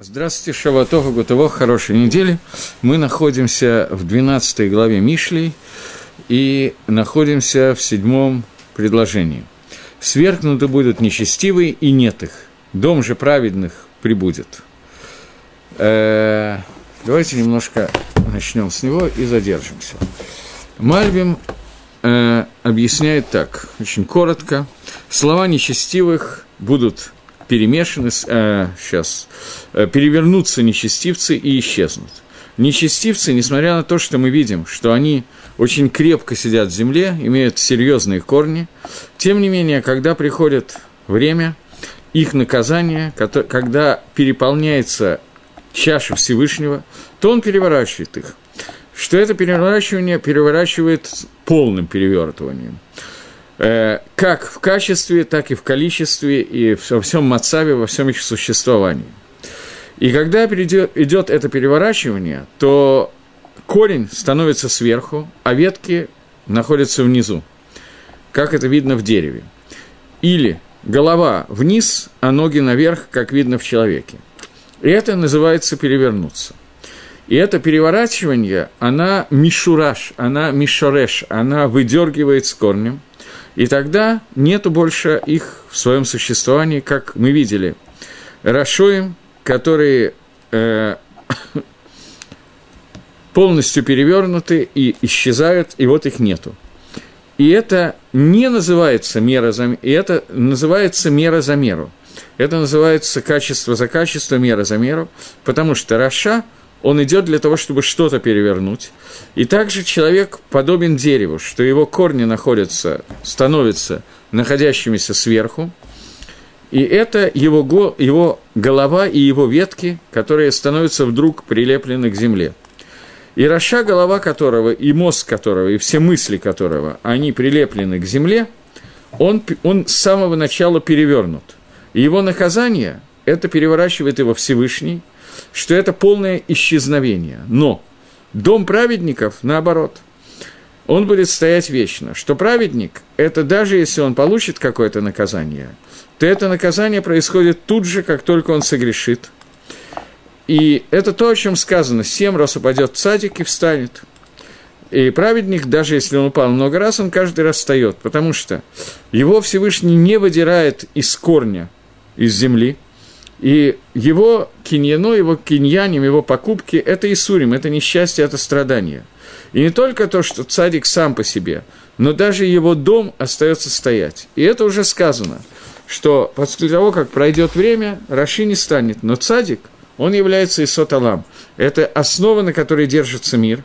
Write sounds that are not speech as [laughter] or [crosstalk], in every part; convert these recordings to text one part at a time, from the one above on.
Здравствуйте, Шаватова, Гутово, хорошей недели. Мы находимся в 12 главе Мишлей и находимся в седьмом предложении. «Свергнуты будут нечестивые, и нет их. Дом же праведных прибудет». Э, давайте немножко начнем с него и задержимся. Мальбим э, объясняет так, очень коротко. Слова нечестивых будут перемешаны, э, сейчас, э, перевернутся нечестивцы и исчезнут. Нечестивцы, несмотря на то, что мы видим, что они очень крепко сидят в земле, имеют серьезные корни, тем не менее, когда приходит время их наказания, когда переполняется чаша Всевышнего, то он переворачивает их. Что это переворачивание переворачивает полным перевертыванием. Э, как в качестве, так и в количестве, и во всем мацаве, во всем их существовании. И когда идет это переворачивание, то корень становится сверху, а ветки находятся внизу, как это видно в дереве. Или голова вниз, а ноги наверх, как видно в человеке. И это называется перевернуться. И это переворачивание, она мишураж, она мишореш, она выдергивает с корнем – и тогда нету больше их в своем существовании, как мы видели. Рашоим, которые э, [coughs] полностью перевернуты и исчезают, и вот их нету. И это не называется мера за, и это называется мера за меру. Это называется качество за качество, мера за меру, потому что Раша – он идет для того, чтобы что-то перевернуть. И также человек подобен дереву, что его корни находятся, становятся находящимися сверху, и это его, го, его голова и его ветки, которые становятся вдруг прилеплены к земле. И Раша, голова которого, и мозг которого, и все мысли которого, они прилеплены к земле, он, он с самого начала перевернут. И его наказание – это переворачивает его Всевышний – что это полное исчезновение. Но дом праведников, наоборот, он будет стоять вечно. Что праведник, это даже если он получит какое-то наказание, то это наказание происходит тут же, как только он согрешит. И это то, о чем сказано, семь раз упадет садик и встанет. И праведник, даже если он упал много раз, он каждый раз встает, потому что его Всевышний не выдирает из корня, из земли – и его киньяно, его киньяним, его покупки – это Исурим, это несчастье, это страдание. И не только то, что цадик сам по себе, но даже его дом остается стоять. И это уже сказано, что после того, как пройдет время, Раши не станет, но цадик, он является Исоталам. Это основа, на которой держится мир.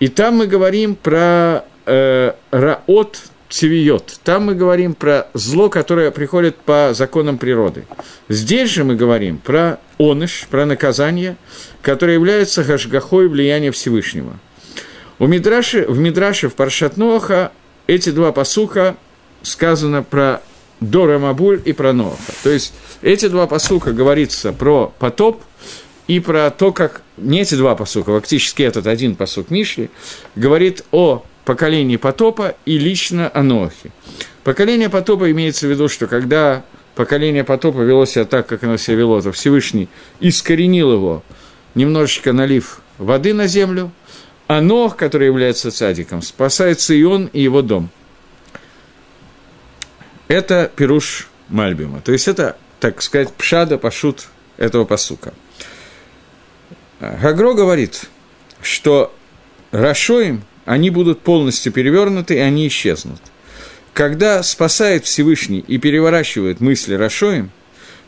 И там мы говорим про э, Раот цивиот. Там мы говорим про зло, которое приходит по законам природы. Здесь же мы говорим про оныш, про наказание, которое является гашгахой влияния Всевышнего. У Мидраши, в Мидраше, в Паршат Ноаха, эти два посуха сказано про Дора Мабуль и про Ноаха. То есть эти два посуха говорится про потоп и про то, как не эти два посуха, фактически этот один посух Мишли, говорит о поколении потопа и лично Анохи. Поколение потопа имеется в виду, что когда поколение потопа вело себя так, как оно себя вело, то Всевышний искоренил его, немножечко налив воды на землю, а Нох, который является цадиком, спасается и он, и его дом. Это Пируш Мальбима. То есть это, так сказать, пшада, пашут этого посука. Гагро говорит, что Рашоим – они будут полностью перевернуты, и они исчезнут. Когда спасает Всевышний и переворачивает мысли Рашоем,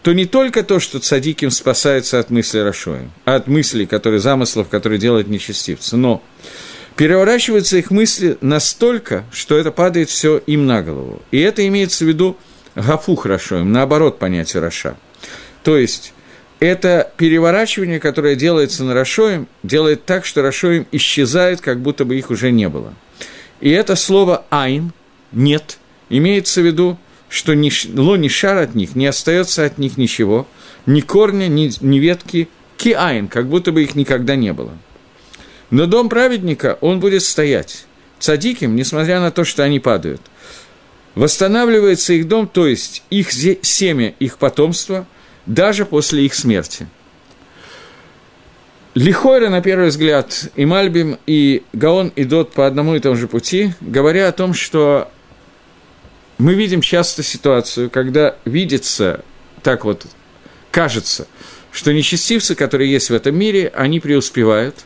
то не только то, что цадиким спасается от мысли Рашоем, а от мыслей, которые, замыслов, которые делают нечестивцы, но переворачиваются их мысли настолько, что это падает все им на голову. И это имеется в виду гафух Рашоем, наоборот понятие Раша. То есть, это переворачивание, которое делается на Рашоем, делает так, что Рашоем исчезает, как будто бы их уже не было. И это слово «айн» – «нет» имеется в виду, что ни, ло ни шар от них, не остается от них ничего, ни корня, ни, ни ветки, ки айн, как будто бы их никогда не было. Но дом праведника, он будет стоять. Цадиким, несмотря на то, что они падают. Восстанавливается их дом, то есть их семя, их потомство – даже после их смерти. Лихойра, на первый взгляд, и Мальбим, и Гаон идут по одному и тому же пути, говоря о том, что мы видим часто ситуацию, когда видится, так вот, кажется, что нечестивцы, которые есть в этом мире, они преуспевают,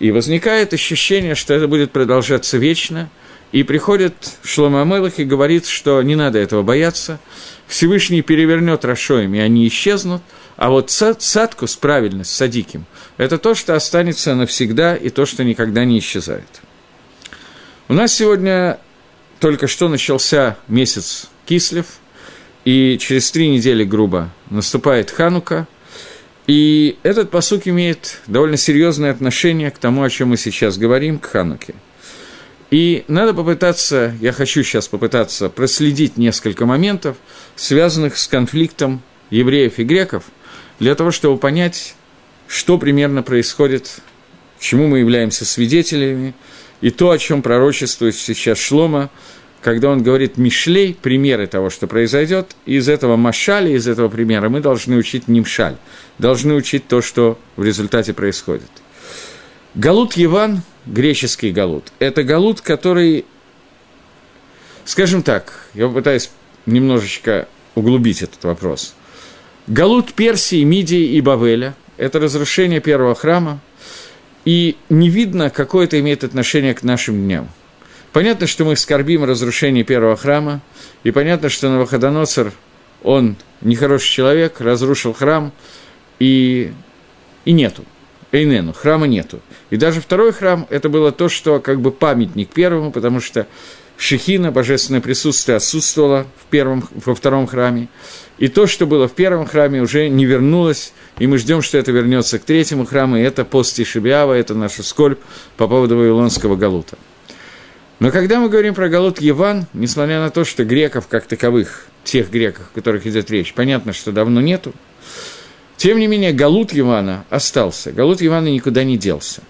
и возникает ощущение, что это будет продолжаться вечно, и приходит Шлома Амелах и говорит, что не надо этого бояться, Всевышний перевернет Рашоем, и они исчезнут, а вот садкус, правильность, садиким, это то, что останется навсегда, и то, что никогда не исчезает. У нас сегодня только что начался месяц Кислев, и через три недели, грубо, наступает Ханука, и этот посук имеет довольно серьезное отношение к тому, о чем мы сейчас говорим, к Хануке. И надо попытаться, я хочу сейчас попытаться проследить несколько моментов, связанных с конфликтом евреев и греков, для того, чтобы понять, что примерно происходит, чему мы являемся свидетелями, и то, о чем пророчествует сейчас Шлома, когда он говорит «мишлей», примеры того, что произойдет, из этого машали, из этого примера мы должны учить нимшаль, должны учить то, что в результате происходит. Галут Еван, греческий галут, это галут, который, скажем так, я попытаюсь немножечко углубить этот вопрос. Галут Персии, Мидии и Бавеля – это разрушение первого храма, и не видно, какое это имеет отношение к нашим дням. Понятно, что мы скорбим разрушение первого храма, и понятно, что Навуходоносор, он нехороший человек, разрушил храм, и, и нету. Эйнену, храма нету. И даже второй храм – это было то, что как бы памятник первому, потому что Шехина, божественное присутствие, отсутствовало в первом, во втором храме. И то, что было в первом храме, уже не вернулось, и мы ждем, что это вернется к третьему храму, и это пост Тишибиава, это наша скорбь по поводу Вавилонского Галута. Но когда мы говорим про Галут Еван, несмотря на то, что греков как таковых, тех греков, о которых идет речь, понятно, что давно нету, тем не менее, Галут Ивана остался. Галут Ивана никуда не делся.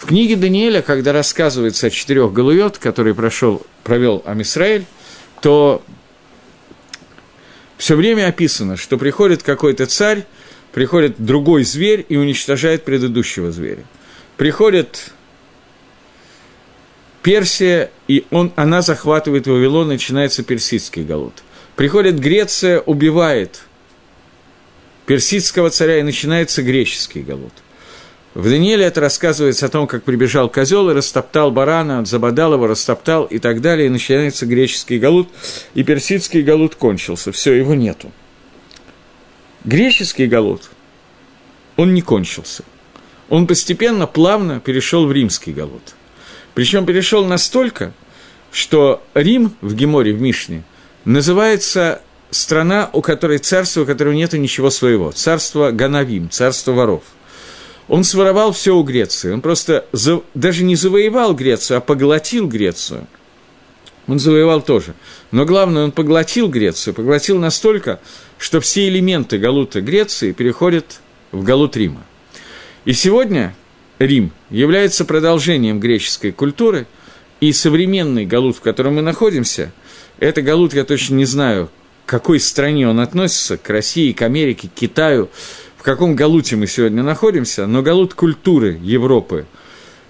В книге Даниэля, когда рассказывается о четырех галует, которые прошел, провел Амисраэль, то все время описано, что приходит какой-то царь, приходит другой зверь и уничтожает предыдущего зверя. Приходит Персия, и он, она захватывает Вавилон, начинается персидский галут. Приходит Греция, убивает персидского царя, и начинается греческий голод. В Данииле это рассказывается о том, как прибежал козел и растоптал барана, забодал его, растоптал и так далее, и начинается греческий голод, и персидский голод кончился, все, его нету. Греческий голод, он не кончился. Он постепенно, плавно перешел в римский голод. Причем перешел настолько, что Рим в Геморе, в Мишне, называется страна, у которой царство, у которого нет ничего своего. Царство Ганавим, царство воров. Он своровал все у Греции. Он просто за, даже не завоевал Грецию, а поглотил Грецию. Он завоевал тоже. Но главное, он поглотил Грецию, поглотил настолько, что все элементы Галута Греции переходят в Галут Рима. И сегодня Рим является продолжением греческой культуры, и современный Галут, в котором мы находимся, это Галут, я точно не знаю, какой стране он относится, к России, к Америке, к Китаю, в каком галуте мы сегодня находимся, но галут культуры Европы,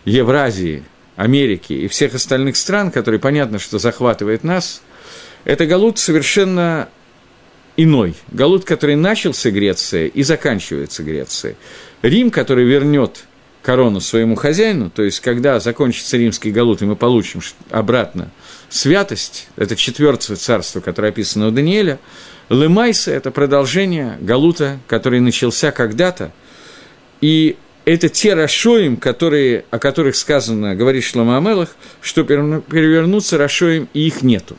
Евразии, Америки и всех остальных стран, которые понятно, что захватывает нас, это галут совершенно иной. Галут, который начался Грецией и заканчивается Грецией. Рим, который вернет корону своему хозяину, то есть когда закончится римский галут, и мы получим обратно святость, это четвертое царство, которое описано у Даниэля, Лемайса – это продолжение галута, который начался когда-то, и это те Рашоим, которые, о которых сказано, говорит Шлома Амелах, что перевернуться Рашоим, и их нету.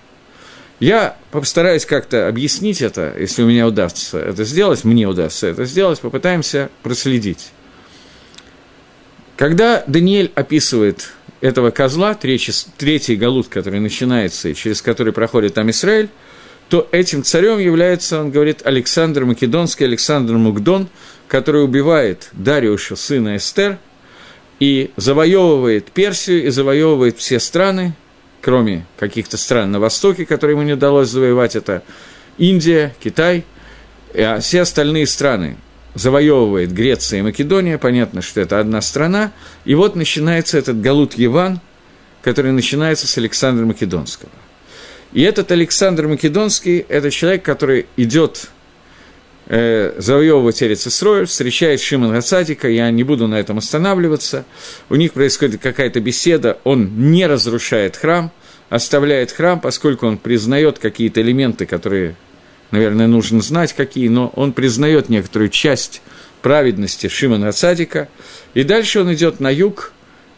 Я постараюсь как-то объяснить это, если у меня удастся это сделать, мне удастся это сделать, попытаемся проследить. Когда Даниэль описывает этого козла, третий, третий галут, который начинается и через который проходит там Израиль, то этим царем является, он говорит, Александр Македонский, Александр Мукдон, который убивает Дариуша, сына Эстер, и завоевывает Персию, и завоевывает все страны, кроме каких-то стран на Востоке, которые ему не удалось завоевать, это Индия, Китай, а все остальные страны завоевывает Греция и Македония, понятно, что это одна страна, и вот начинается этот Галут Еван, который начинается с Александра Македонского. И этот Александр Македонский – это человек, который идет э, завоевывать Эрицесроль, встречает Шимон Гацатика, я не буду на этом останавливаться, у них происходит какая-то беседа, он не разрушает храм, оставляет храм, поскольку он признает какие-то элементы, которые наверное, нужно знать какие, но он признает некоторую часть праведности Шимона Цадика, и дальше он идет на юг,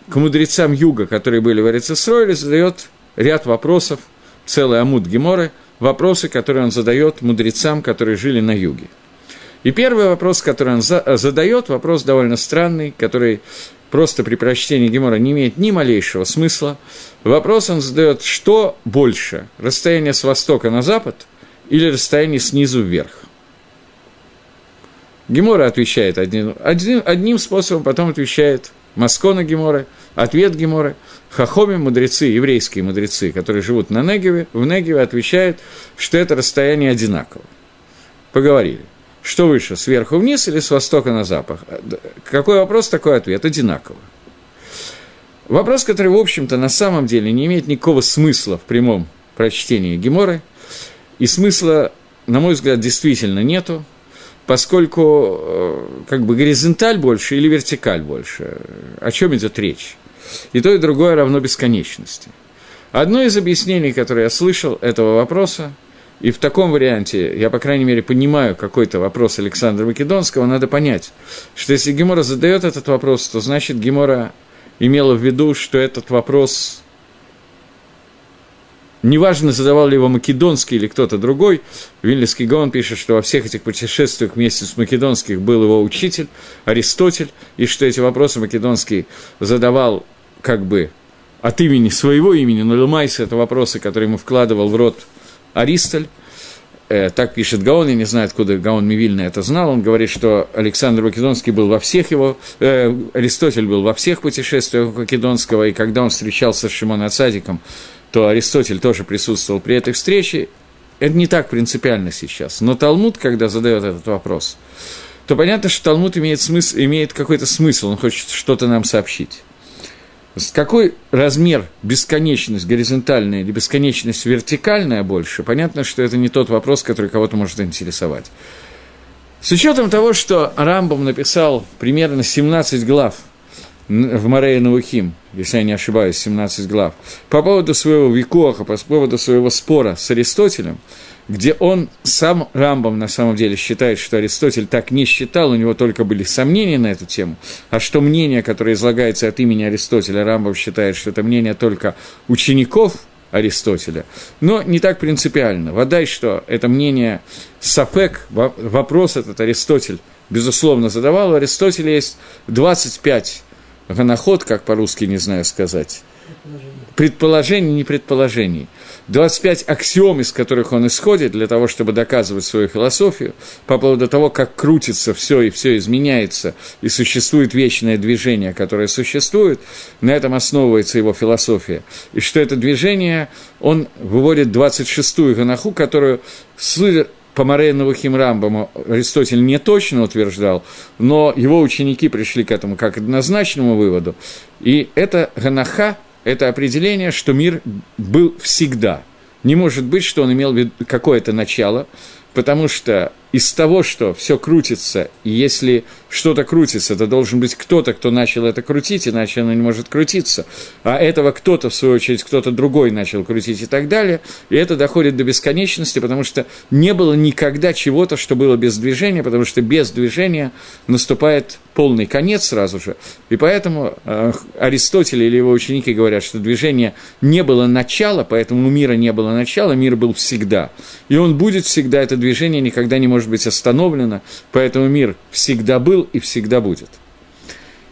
к мудрецам юга, которые были в Эрицесройле, задает ряд вопросов, целый амуд Геморы, вопросы, которые он задает мудрецам, которые жили на юге. И первый вопрос, который он задает, вопрос довольно странный, который просто при прочтении Гемора не имеет ни малейшего смысла. Вопрос он задает, что больше, расстояние с востока на запад – или расстояние снизу вверх. Гемора отвечает одним, одним, одним способом, потом отвечает Маскона Гемора, ответ Гемора. Хахоми, мудрецы, еврейские мудрецы, которые живут на Негеве, в Негеве отвечают, что это расстояние одинаково. Поговорили. Что выше, сверху вниз или с востока на запад? Какой вопрос, такой ответ. Одинаково. Вопрос, который, в общем-то, на самом деле не имеет никакого смысла в прямом прочтении Геморы – и смысла, на мой взгляд, действительно нету, поскольку э, как бы горизонталь больше или вертикаль больше. О чем идет речь? И то, и другое равно бесконечности. Одно из объяснений, которое я слышал этого вопроса, и в таком варианте, я, по крайней мере, понимаю какой-то вопрос Александра Македонского, надо понять, что если Гемора задает этот вопрос, то значит Гемора имела в виду, что этот вопрос Неважно, задавал ли его Македонский или кто-то другой, Вильнюсский Гаон пишет, что во всех этих путешествиях вместе с Македонских был его учитель Аристотель, и что эти вопросы Македонский задавал как бы от имени своего имени, но Лумайс – это вопросы, которые ему вкладывал в рот Аристоль, э, так пишет Гаон, я не знаю, откуда Гаон Мивильна это знал, он говорит, что Александр Македонский был во всех его, э, Аристотель был во всех путешествиях Македонского, и когда он встречался с Шимоном Ацадиком, то Аристотель тоже присутствовал при этой встрече. Это не так принципиально сейчас. Но Талмуд, когда задает этот вопрос, то понятно, что Талмуд имеет, смысл, имеет какой-то смысл, он хочет что-то нам сообщить. Какой размер бесконечность горизонтальная или бесконечность вертикальная больше, понятно, что это не тот вопрос, который кого-то может интересовать. С учетом того, что Рамбом написал примерно 17 глав – в Марее Наухим, если я не ошибаюсь, 17 глав, по поводу своего викоха, по поводу своего спора с Аристотелем, где он сам Рамбом на самом деле считает, что Аристотель так не считал, у него только были сомнения на эту тему, а что мнение, которое излагается от имени Аристотеля, Рамбом считает, что это мнение только учеников Аристотеля, но не так принципиально. Водай, что? Это мнение Сапек, вопрос этот Аристотель, безусловно, задавал, у Аристотеля есть 25 Ганаход, как по-русски не знаю сказать. Предположений, не предположений. 25 аксиом, из которых он исходит для того, чтобы доказывать свою философию, по поводу того, как крутится все и все изменяется, и существует вечное движение, которое существует, на этом основывается его философия. И что это движение, он выводит 26-ю Ганаху, которую по Морейнову Химрамбаму Аристотель не точно утверждал, но его ученики пришли к этому как однозначному выводу. И это Ганаха, это определение, что мир был всегда. Не может быть, что он имел какое-то начало, потому что из того, что все крутится, и если что-то крутится, то должен быть кто-то, кто начал это крутить, иначе оно не может крутиться. А этого кто-то, в свою очередь, кто-то другой начал крутить и так далее. И это доходит до бесконечности, потому что не было никогда чего-то, что было без движения, потому что без движения наступает полный конец сразу же. И поэтому э, Аристотель или его ученики говорят, что движение не было начала, поэтому у мира не было начала, мир был всегда. И он будет всегда, это движение никогда не может может быть остановлено, поэтому мир всегда был и всегда будет.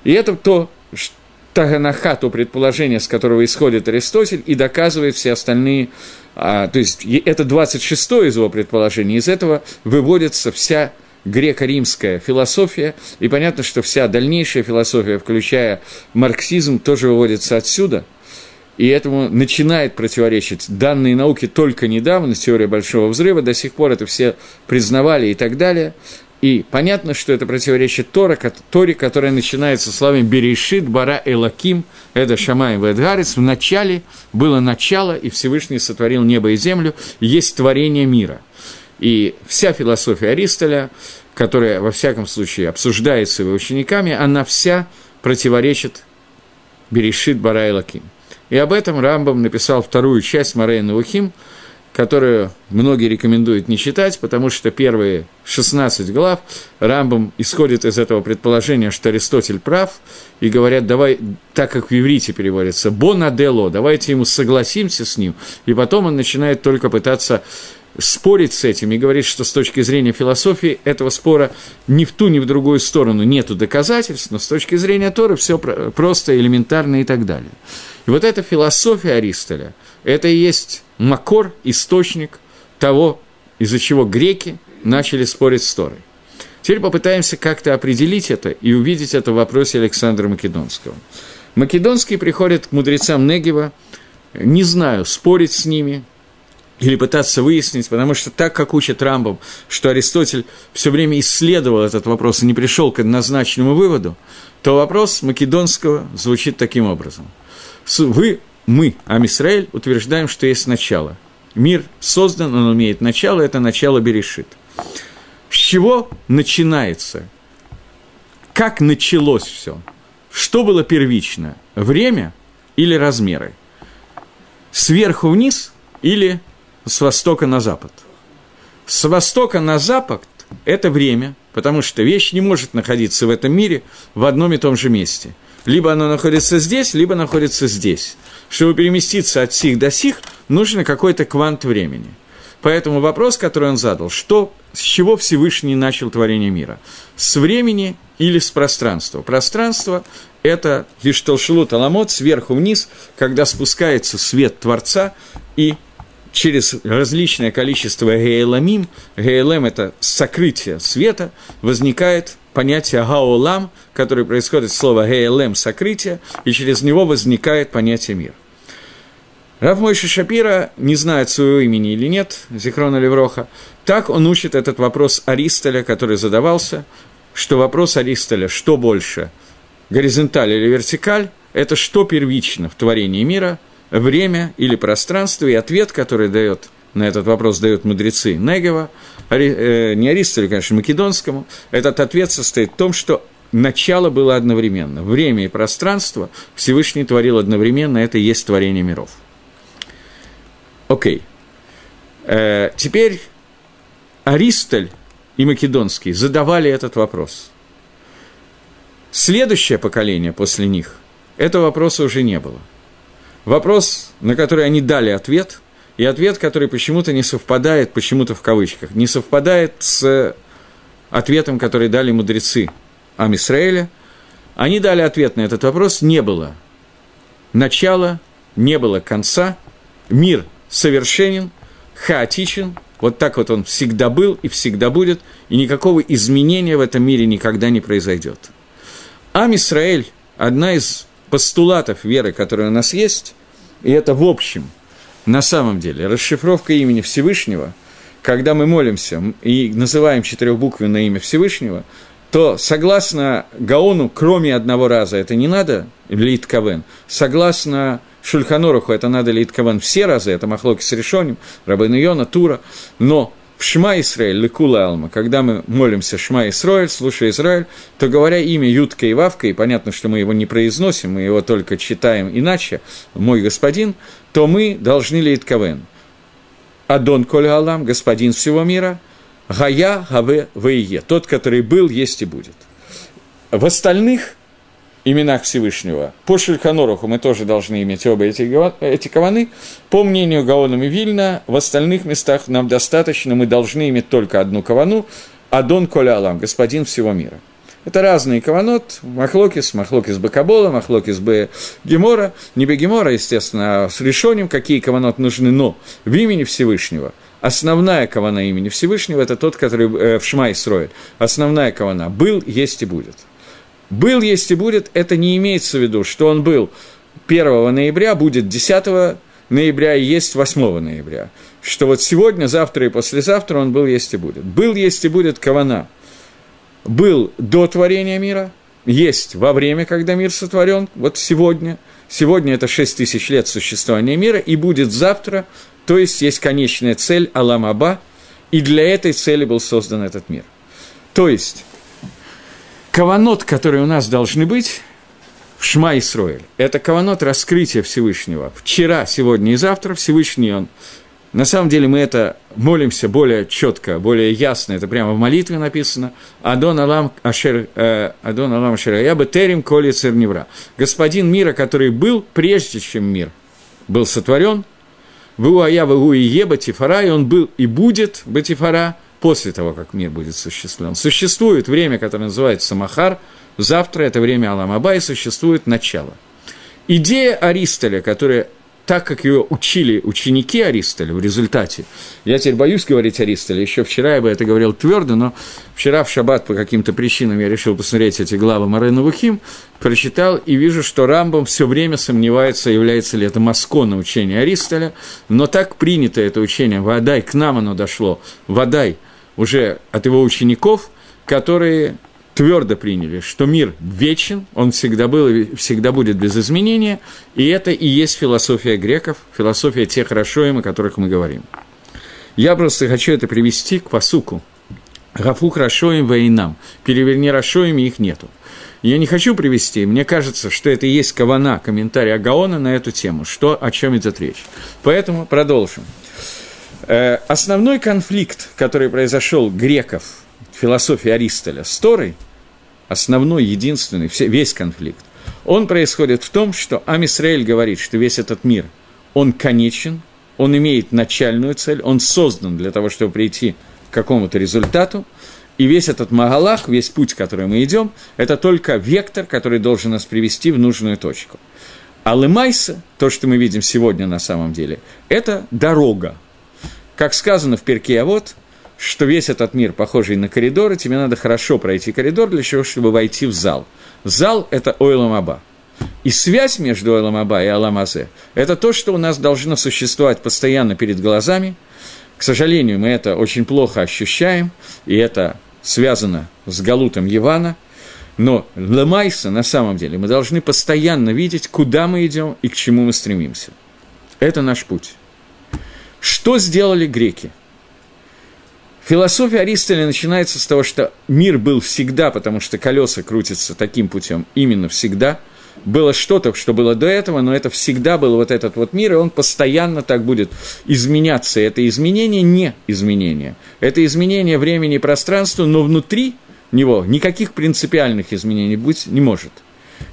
И это то, Таганаха, то предположение, с которого исходит Аристотель, и доказывает все остальные, а, то есть это 26 из его предположений, из этого выводится вся греко-римская философия, и понятно, что вся дальнейшая философия, включая марксизм, тоже выводится отсюда – и этому начинает противоречить данные науки только недавно, теория Большого Взрыва, до сих пор это все признавали и так далее. И понятно, что это противоречит Тора, Торе, которая начинается словами «Берешит бара элаким», это Шамай Ведгарец, в начале было начало, и Всевышний сотворил небо и землю, есть творение мира. И вся философия Аристоля, которая, во всяком случае, обсуждается его учениками, она вся противоречит Берешит бара элаким. И об этом Рамбам написал вторую часть Марейна Ухим – которую многие рекомендуют не читать, потому что первые 16 глав Рамбом исходит из этого предположения, что Аристотель прав, и говорят, давай, так как в иврите переводится, «бонадело», давайте ему согласимся с ним, и потом он начинает только пытаться спорить с этим и говорит, что с точки зрения философии этого спора ни в ту, ни в другую сторону нету доказательств, но с точки зрения Торы все просто, элементарно и так далее. И вот эта философия Аристоля, это и есть макор, источник того, из-за чего греки начали спорить с Торой. Теперь попытаемся как-то определить это и увидеть это в вопросе Александра Македонского. Македонский приходит к мудрецам Негева, не знаю, спорить с ними или пытаться выяснить, потому что так, как учит Рамбом, что Аристотель все время исследовал этот вопрос и не пришел к однозначному выводу, то вопрос Македонского звучит таким образом. Вы мы, Амисраэль, утверждаем, что есть начало. Мир создан, он имеет начало, это начало Берешит. С чего начинается? Как началось все? Что было первично? Время или размеры? Сверху вниз или с востока на запад? С востока на запад – это время, потому что вещь не может находиться в этом мире в одном и том же месте. Либо она находится здесь, либо находится здесь чтобы переместиться от сих до сих, нужно какой-то квант времени. Поэтому вопрос, который он задал, что, с чего Всевышний начал творение мира? С времени или с пространства? Пространство – это лишь толшилу таламот сверху вниз, когда спускается свет Творца и через различное количество геэламим, геэлем – это сокрытие света, возникает понятие гаолам, которое происходит от слова геэлем – сокрытие, и через него возникает понятие мира. Рав Мойши Шапира не знает своего имени или нет, Зихрона Левроха. Так он учит этот вопрос Аристоля, который задавался, что вопрос Аристоля, что больше, горизонталь или вертикаль, это что первично в творении мира, время или пространство, и ответ, который дает на этот вопрос дают мудрецы Негева, э, не Аристолю, конечно, Македонскому, этот ответ состоит в том, что начало было одновременно. Время и пространство Всевышний творил одновременно, это и есть творение миров. Окей. Э, теперь Аристоль и Македонский задавали этот вопрос. Следующее поколение после них этого вопроса уже не было. Вопрос, на который они дали ответ, и ответ, который почему-то не совпадает, почему-то в кавычках, не совпадает с ответом, который дали мудрецы Амисраэля, они дали ответ на этот вопрос, не было начала, не было конца, мир совершенен, хаотичен, вот так вот он всегда был и всегда будет, и никакого изменения в этом мире никогда не произойдет. Ам Исраэль – одна из постулатов веры, которая у нас есть, и это в общем, на самом деле, расшифровка имени Всевышнего, когда мы молимся и называем четырехбуквенное имя Всевышнего, то согласно Гаону, кроме одного раза, это не надо, Лит Кавен, согласно Шульханоруху это надо Литкаван все разы, это Махлоки с Решоним, Рабейну Йона, Тура, но Шма Исраэль, Лекула Алма, когда мы молимся Шма Исраэль, слушай Израиль, то говоря имя Ютка и Вавка, и понятно, что мы его не произносим, мы его только читаем иначе, мой господин, то мы должны Литкавен. Адон Коль Алам, господин всего мира, Гая Гаве Вейе, тот, который был, есть и будет. В остальных именах Всевышнего. По Шульханоруху мы тоже должны иметь оба эти, эти каваны. По мнению Гаона Вильна, в остальных местах нам достаточно, мы должны иметь только одну кавану, Адон Коля Алам, господин всего мира. Это разные каванот, Махлокис, Махлокис Бакабола, Махлокис Б. Гемора, не Бегемора, естественно, а с решением, какие каванот нужны, но в имени Всевышнего. Основная кавана имени Всевышнего – это тот, который э, в Шмай строит. Основная кавана – был, есть и будет – был, есть и будет, это не имеется в виду, что он был 1 ноября, будет 10 ноября и есть 8 ноября. Что вот сегодня, завтра и послезавтра он был, есть и будет. Был, есть и будет кавана. был до творения мира, есть во время, когда мир сотворен, вот сегодня. Сегодня это 6 тысяч лет существования мира, и будет завтра, то есть есть конечная цель Алам Аба, и для этой цели был создан этот мир. То есть, каванот, которые у нас должны быть, в Шма Исроэль. Это каванот раскрытия Всевышнего. Вчера, сегодня и завтра Всевышний Он на самом деле мы это молимся более четко, более ясно, это прямо в молитве написано. Адон Алам Ашер, э, Адон Алам Ашер, я бы терим коли церневра. Господин мира, который был прежде, чем мир был сотворен, Ву Ая Ву и Еба Тифара, и он был и будет Батифара после того, как мир будет существован. Существует время, которое называется Махар, завтра это время Аламаба, и существует начало. Идея Аристоля, которая так как ее учили ученики Аристоля в результате, я теперь боюсь говорить Аристоля, еще вчера я бы это говорил твердо, но вчера в шаббат по каким-то причинам я решил посмотреть эти главы Марена Вухим, прочитал и вижу, что Рамбом все время сомневается, является ли это масконное учение Аристоля, но так принято это учение, Вадай, к нам оно дошло, Вадай уже от его учеников, которые твердо приняли, что мир вечен, он всегда был и всегда будет без изменения, и это и есть философия греков, философия тех Рашоим, о которых мы говорим. Я просто хочу это привести к посуку. Гафух Рашоим Вейнам. Переверни Рашоим, их нету. Я не хочу привести, мне кажется, что это и есть кавана, комментарий Агаона на эту тему, что, о чем идет речь. Поэтому продолжим. Э, основной конфликт, который произошел греков – философии Аристоля с Торой, основной, единственный, весь конфликт, он происходит в том, что Амисраэль говорит, что весь этот мир, он конечен, он имеет начальную цель, он создан для того, чтобы прийти к какому-то результату, и весь этот Магалах, весь путь, который мы идем, это только вектор, который должен нас привести в нужную точку. А Лемайса, то, что мы видим сегодня на самом деле, это дорога. Как сказано в Перке, а вот что весь этот мир похожий на коридоры, тебе надо хорошо пройти коридор для того, чтобы войти в зал. Зал – это Ойлам Аба. И связь между Ойлам Аба и Аламазе – это то, что у нас должно существовать постоянно перед глазами. К сожалению, мы это очень плохо ощущаем, и это связано с Галутом Ивана. Но Ламайса, на самом деле, мы должны постоянно видеть, куда мы идем и к чему мы стремимся. Это наш путь. Что сделали греки – Философия Аристоля начинается с того, что мир был всегда, потому что колеса крутятся таким путем, именно всегда. Было что-то, что было до этого, но это всегда был вот этот вот мир, и он постоянно так будет изменяться. Это изменение не изменение. Это изменение времени и пространства, но внутри него никаких принципиальных изменений быть не может.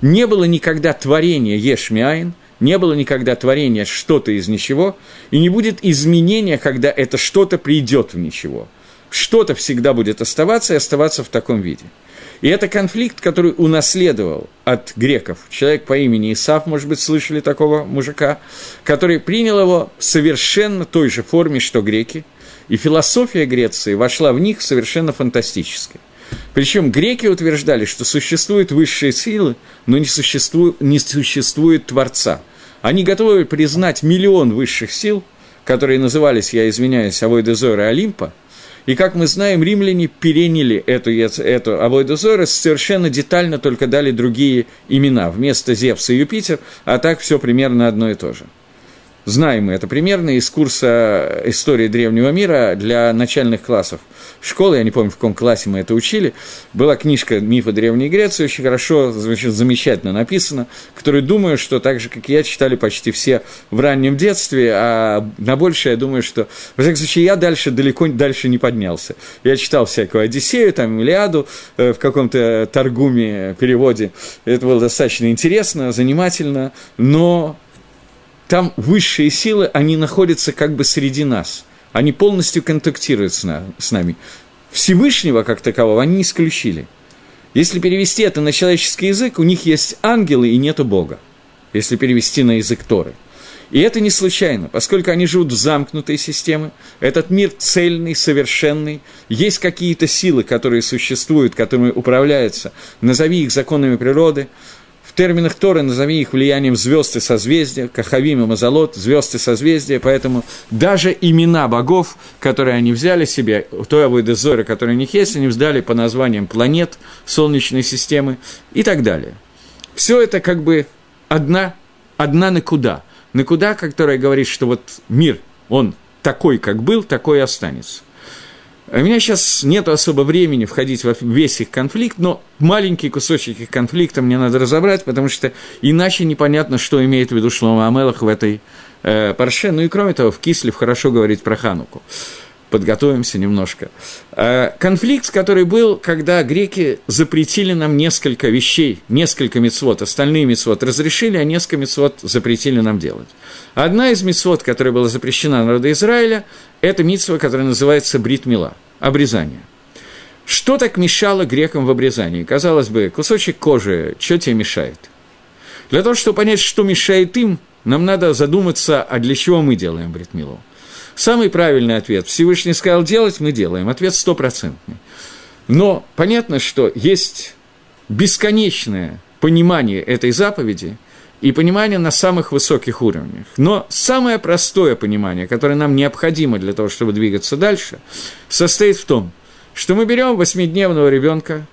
Не было никогда творения Ешмиайн, не было никогда творения что-то из ничего, и не будет изменения, когда это что-то придет в ничего – что-то всегда будет оставаться и оставаться в таком виде. И это конфликт, который унаследовал от греков. Человек по имени Исаф, может быть, слышали такого мужика, который принял его в совершенно той же форме, что греки. И философия Греции вошла в них совершенно фантастически. Причем греки утверждали, что существуют высшие силы, но не существует, не существует Творца. Они готовы признать миллион высших сил, которые назывались, я извиняюсь, Авойдезора и Олимпа – и, как мы знаем, римляне переняли эту, эту Авойдозора, совершенно детально только дали другие имена. Вместо Зевса и Юпитер, а так все примерно одно и то же. Знаем мы это примерно из курса истории древнего мира для начальных классов школы, я не помню, в каком классе мы это учили, была книжка «Мифы Древней Греции», очень хорошо, замечательно написана, которую, думаю, что так же, как и я, читали почти все в раннем детстве, а на большее, я думаю, что, в всяком случае, я дальше далеко дальше не поднялся. Я читал всякую «Одиссею», там, «Илиаду» э, в каком-то торгуме, переводе. Это было достаточно интересно, занимательно, но там высшие силы, они находятся как бы среди нас. Они полностью контактируют с, на, с нами. Всевышнего, как такового, они исключили. Если перевести это на человеческий язык, у них есть ангелы и нету Бога. Если перевести на язык Торы. И это не случайно, поскольку они живут в замкнутой системе, этот мир цельный, совершенный, есть какие-то силы, которые существуют, которыми управляются, назови их законами природы, терминах Торы назови их влиянием звезд и созвездия, Кахавим и Мазолот, звезд и созвездия, поэтому даже имена богов, которые они взяли себе, той Авойда Зора, которые у них есть, они взяли по названиям планет Солнечной системы и так далее. Все это как бы одна, одна накуда. Накуда, которая говорит, что вот мир, он такой, как был, такой и останется. У меня сейчас нет особо времени входить в весь их конфликт, но маленький кусочек их конфликта мне надо разобрать, потому что иначе непонятно, что имеет в виду Шлома Амелах в этой э, парше. Ну и кроме того, в Кислев хорошо говорить про Хануку подготовимся немножко. Э, конфликт, который был, когда греки запретили нам несколько вещей, несколько мецвод, остальные мецвод разрешили, а несколько мецвод запретили нам делать. Одна из мецвод, которая была запрещена народу Израиля, это митсва, которая называется бритмила, обрезание. Что так мешало грекам в обрезании? Казалось бы, кусочек кожи, что тебе мешает? Для того, чтобы понять, что мешает им, нам надо задуматься, а для чего мы делаем бритмилу. Самый правильный ответ. Всевышний сказал делать, мы делаем. Ответ стопроцентный. Но понятно, что есть бесконечное понимание этой заповеди и понимание на самых высоких уровнях. Но самое простое понимание, которое нам необходимо для того, чтобы двигаться дальше, состоит в том, что мы берем восьмидневного ребенка,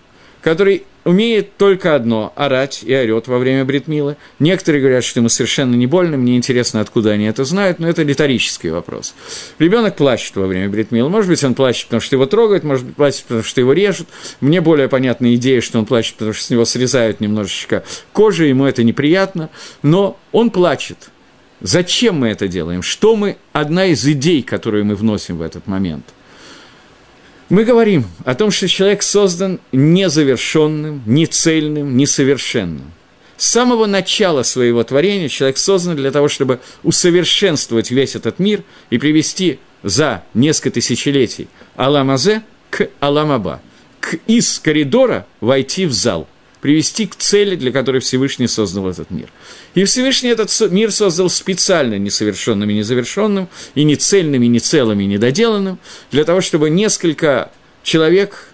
который умеет только одно – орать и орет во время бритмила. Некоторые говорят, что ему совершенно не больно, мне интересно, откуда они это знают, но это риторический вопрос. Ребенок плачет во время бритмила. Может быть, он плачет, потому что его трогают, может быть, плачет, потому что его режут. Мне более понятна идея, что он плачет, потому что с него срезают немножечко кожи, ему это неприятно, но он плачет. Зачем мы это делаем? Что мы, одна из идей, которую мы вносим в этот момент – мы говорим о том, что человек создан незавершенным, нецельным, несовершенным. С самого начала своего творения человек создан для того, чтобы усовершенствовать весь этот мир и привести за несколько тысячелетий Аламазе к Аламаба, к из коридора войти в зал – привести к цели, для которой Всевышний создал этот мир. И Всевышний этот мир создал специально несовершенным и незавершенным, и не цельным, и не целым, и недоделанным, для того, чтобы несколько человек,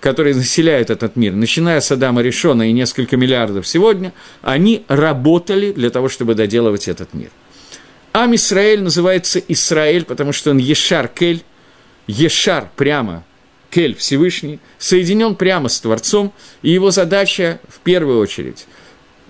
которые населяют этот мир, начиная с Адама Решона и несколько миллиардов сегодня, они работали для того, чтобы доделывать этот мир. Ам Исраэль называется Исраэль, потому что он Ешар Кель, Ешар прямо, Кель Всевышний, соединен прямо с Творцом, и его задача в первую очередь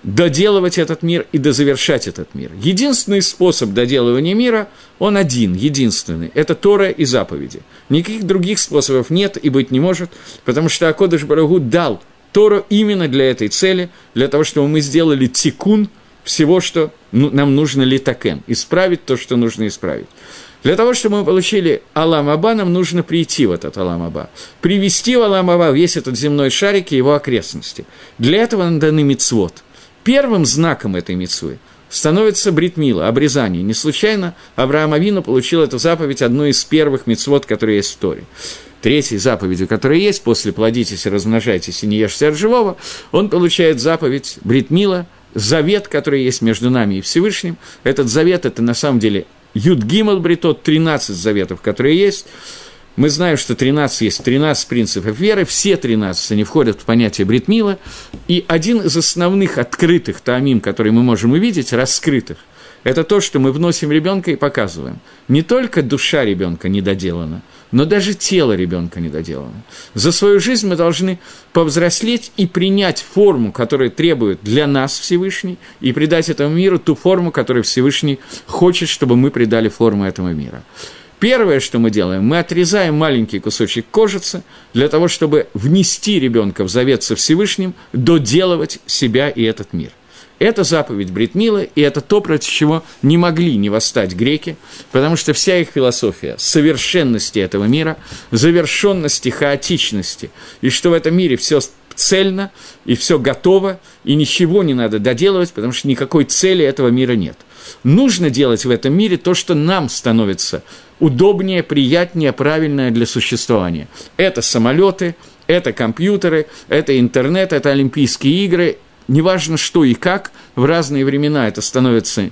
доделывать этот мир и дозавершать этот мир. Единственный способ доделывания мира, он один, единственный, это Тора и заповеди. Никаких других способов нет и быть не может, потому что Акодыш Барагу дал Тору именно для этой цели, для того, чтобы мы сделали тикун всего, что ну, нам нужно литакен, исправить то, что нужно исправить. Для того, чтобы мы получили Алам Аба, нам нужно прийти в этот Алам Аба. Привести в Алам Аба весь этот земной шарик и его окрестности. Для этого нам даны мицвод. Первым знаком этой мицвы становится бритмила, обрезание. Не случайно Авраам Авину получил эту заповедь, одну из первых мицвод, которые есть в Торе. Третьей заповедью, которая есть, после «плодитесь и размножайтесь и не ешьте от живого», он получает заповедь бритмила, завет, который есть между нами и Всевышним. Этот завет – это на самом деле Юд Гимал Бритот, 13 заветов, которые есть. Мы знаем, что 13 есть 13 принципов веры, все 13 они входят в понятие Бритмила, и один из основных открытых таамим, который мы можем увидеть, раскрытых, это то, что мы вносим ребенка и показываем. Не только душа ребенка недоделана, но даже тело ребенка недоделано. За свою жизнь мы должны повзрослеть и принять форму, которая требует для нас Всевышний, и придать этому миру ту форму, которую Всевышний хочет, чтобы мы придали форму этому мира. Первое, что мы делаем, мы отрезаем маленький кусочек кожицы для того, чтобы внести ребенка в завет со Всевышним, доделывать себя и этот мир. Это заповедь Бритмила, и это то, против чего не могли не восстать греки, потому что вся их философия совершенности этого мира, завершенности, хаотичности, и что в этом мире все цельно, и все готово, и ничего не надо доделывать, потому что никакой цели этого мира нет. Нужно делать в этом мире то, что нам становится удобнее, приятнее, правильное для существования. Это самолеты, это компьютеры, это интернет, это Олимпийские игры, неважно что и как, в разные времена это становится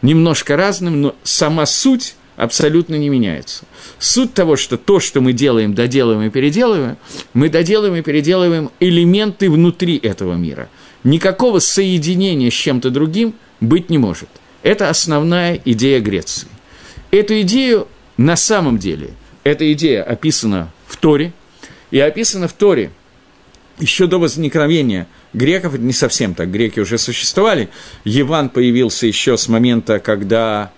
немножко разным, но сама суть абсолютно не меняется. Суть того, что то, что мы делаем, доделываем и переделываем, мы доделываем и переделываем элементы внутри этого мира. Никакого соединения с чем-то другим быть не может. Это основная идея Греции. Эту идею на самом деле, эта идея описана в Торе, и описана в Торе еще до возникновения греков, это не совсем так, греки уже существовали, Еван появился еще с момента, когда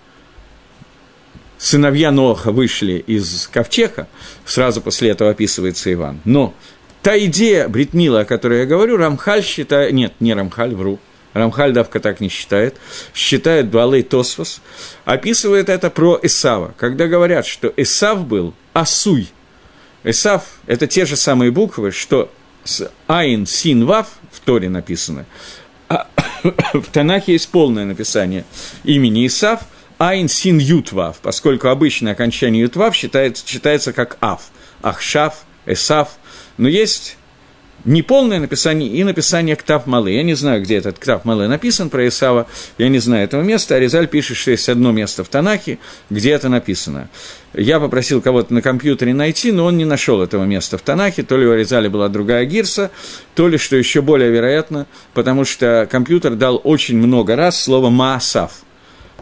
сыновья Ноха вышли из ковчега, сразу после этого описывается Иван. Но та идея Бритмила, о которой я говорю, Рамхаль считает, нет, не Рамхаль, вру, Рамхаль давка так не считает, считает Дуалей Тосфос, описывает это про Исава, когда говорят, что Исав был Асуй. Исав – это те же самые буквы, что Айн, Син, Вав в Торе написано. А [coughs] в Танахе есть полное написание имени Исав, Айн, Син, Ютвав, поскольку обычное окончание Ютвав считается, читается как Ав, Ахшав, Эсав. Но есть неполное написание и написание Ктав Малы. Я не знаю, где этот Ктав Малы написан про Исава, я не знаю этого места. Аризаль пишет, что есть одно место в Танахе, где это написано. Я попросил кого-то на компьютере найти, но он не нашел этого места в Танахе. То ли у Аризали была другая гирса, то ли, что еще более вероятно, потому что компьютер дал очень много раз слово «маасав»,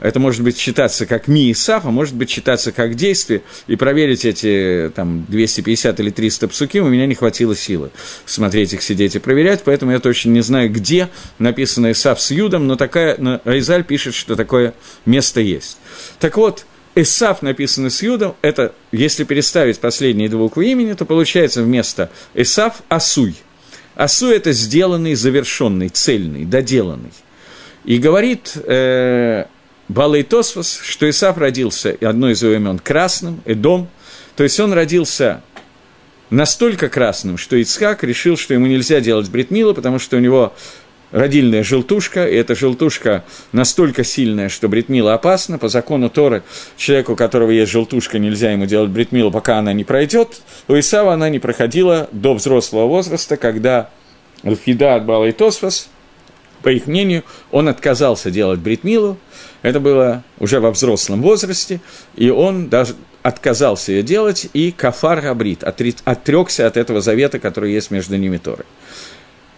это может быть считаться как ми и саф, а может быть считаться как действие, и проверить эти там 250 или 300 псуки у меня не хватило силы смотреть их, сидеть и проверять, поэтому я точно не знаю, где написано Исаф с Юдом, но такая, но Райзаль пишет, что такое место есть. Так вот, Исаф написано с Юдом, это, если переставить последние две буквы имени, то получается вместо Исаф – Асуй. Асуй – это сделанный, завершенный, цельный, доделанный. И говорит э, Балей Тосфос, что Исаф родился, и одно из его имен красным, Эдом, то есть он родился настолько красным, что Ицхак решил, что ему нельзя делать бритмила, потому что у него родильная желтушка, и эта желтушка настолько сильная, что бритмила опасна. По закону Торы, человеку, у которого есть желтушка, нельзя ему делать бритмилу, пока она не пройдет. У Исава она не проходила до взрослого возраста, когда Алфида от по их мнению, он отказался делать бритмилу, это было уже во взрослом возрасте, и он даже отказался ее делать, и кафар габрит, отрекся от этого завета, который есть между ними Торой.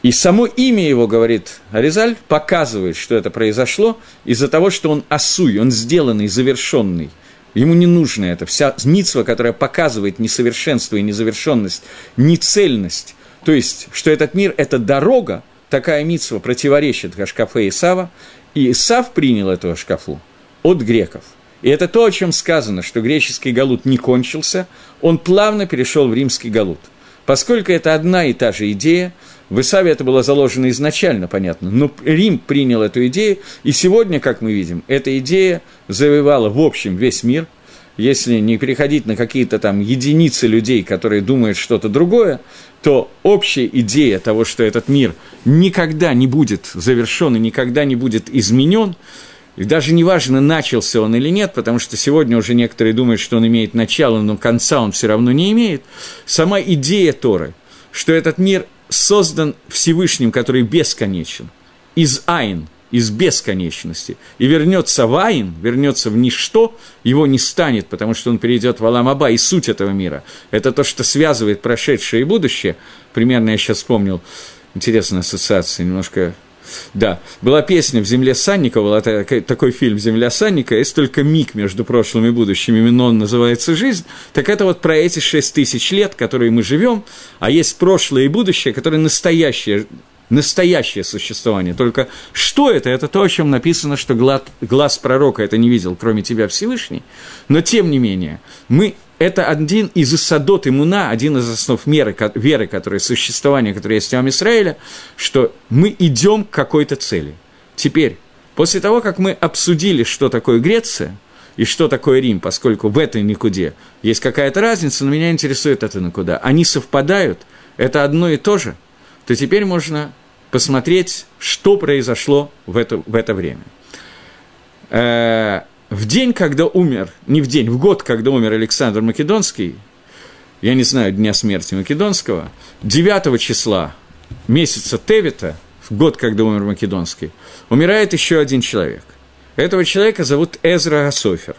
И само имя его, говорит Аризаль, показывает, что это произошло из-за того, что он осуй, он сделанный, завершенный. Ему не нужно это. Вся митсва, которая показывает несовершенство и незавершенность, нецельность, то есть, что этот мир – это дорога, такая митсва противоречит Гашкафе Исава, и Исав принял эту шкафу от греков. И это то, о чем сказано, что греческий галут не кончился, он плавно перешел в римский галут. Поскольку это одна и та же идея, в Исаве это было заложено изначально, понятно, но Рим принял эту идею, и сегодня, как мы видим, эта идея завоевала в общем весь мир – если не переходить на какие-то там единицы людей, которые думают что-то другое, то общая идея того, что этот мир никогда не будет завершен и никогда не будет изменен, и даже не важно, начался он или нет, потому что сегодня уже некоторые думают, что он имеет начало, но конца он все равно не имеет. Сама идея Торы, что этот мир создан Всевышним, который бесконечен, из Айн, из бесконечности, и вернется в Айн, вернется в ничто, его не станет, потому что он перейдет в Аламаба, и суть этого мира – это то, что связывает прошедшее и будущее. Примерно я сейчас вспомнил, интересная ассоциация, немножко да, была песня «В земле Санникова», была такой фильм «Земля Санника», есть только миг между прошлым и будущим, именно он называется «Жизнь», так это вот про эти шесть тысяч лет, которые мы живем, а есть прошлое и будущее, которое настоящее, настоящее существование. Только что это? Это то, о чем написано, что глаз, глаз пророка это не видел, кроме тебя Всевышний. Но тем не менее, мы это один из Исадот Имуна, один из основ меры, веры, которое существование, которое есть у Израиля, что мы идем к какой-то цели. Теперь, после того, как мы обсудили, что такое Греция и что такое Рим, поскольку в этой никуде есть какая-то разница, но меня интересует это никуда, они совпадают, это одно и то же, то теперь можно посмотреть, что произошло в это, в это время. Э, в день, когда умер, не в день, в год, когда умер Александр Македонский, я не знаю дня смерти Македонского, 9 числа месяца Тевита, в год, когда умер Македонский, умирает еще один человек. Этого человека зовут Эзра Асофер.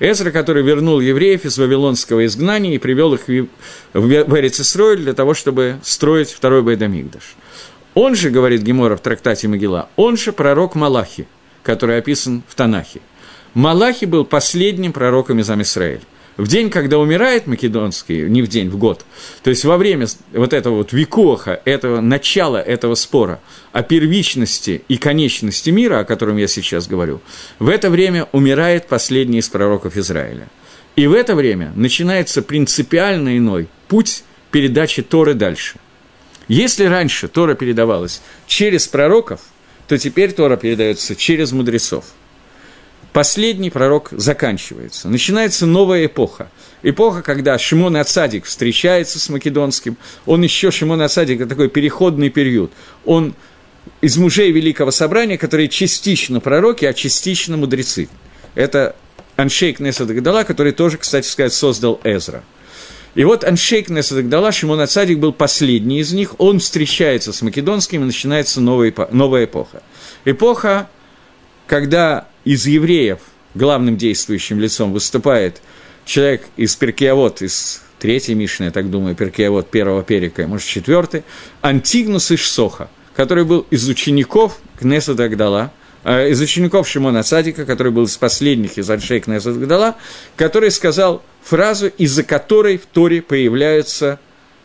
Эзра, который вернул евреев из Вавилонского изгнания и привел их в Эрицисрой для того, чтобы строить второй Байдамигдаш. Он же, говорит Гемора в трактате Могила, он же пророк Малахи, который описан в Танахе. Малахи был последним пророком из Амисраэль в день, когда умирает Македонский, не в день, в год, то есть во время вот этого вот викоха, этого начала этого спора о первичности и конечности мира, о котором я сейчас говорю, в это время умирает последний из пророков Израиля. И в это время начинается принципиально иной путь передачи Торы дальше. Если раньше Тора передавалась через пророков, то теперь Тора передается через мудрецов – последний пророк заканчивается. Начинается новая эпоха. Эпоха, когда Шимон Ацадик встречается с Македонским. Он еще, Шимон Ацадик, это такой переходный период. Он из мужей Великого Собрания, которые частично пророки, а частично мудрецы. Это Аншейк Несадагдала, который тоже, кстати сказать, создал Эзра. И вот Аншейк Несадагдала, Шимон Ацадик был последний из них, он встречается с Македонским, и начинается новая, новая эпоха. Эпоха, когда из евреев главным действующим лицом выступает человек из Перкиавод, из третьей Мишны, я так думаю, Перкиавод первого перика, может, четвертый, Антигнус Ишсоха, который был из учеников Кнеса Дагдала, из учеников Шимона Садика, который был из последних из Кнеса Дагдала, который сказал фразу, из-за которой в Торе появляются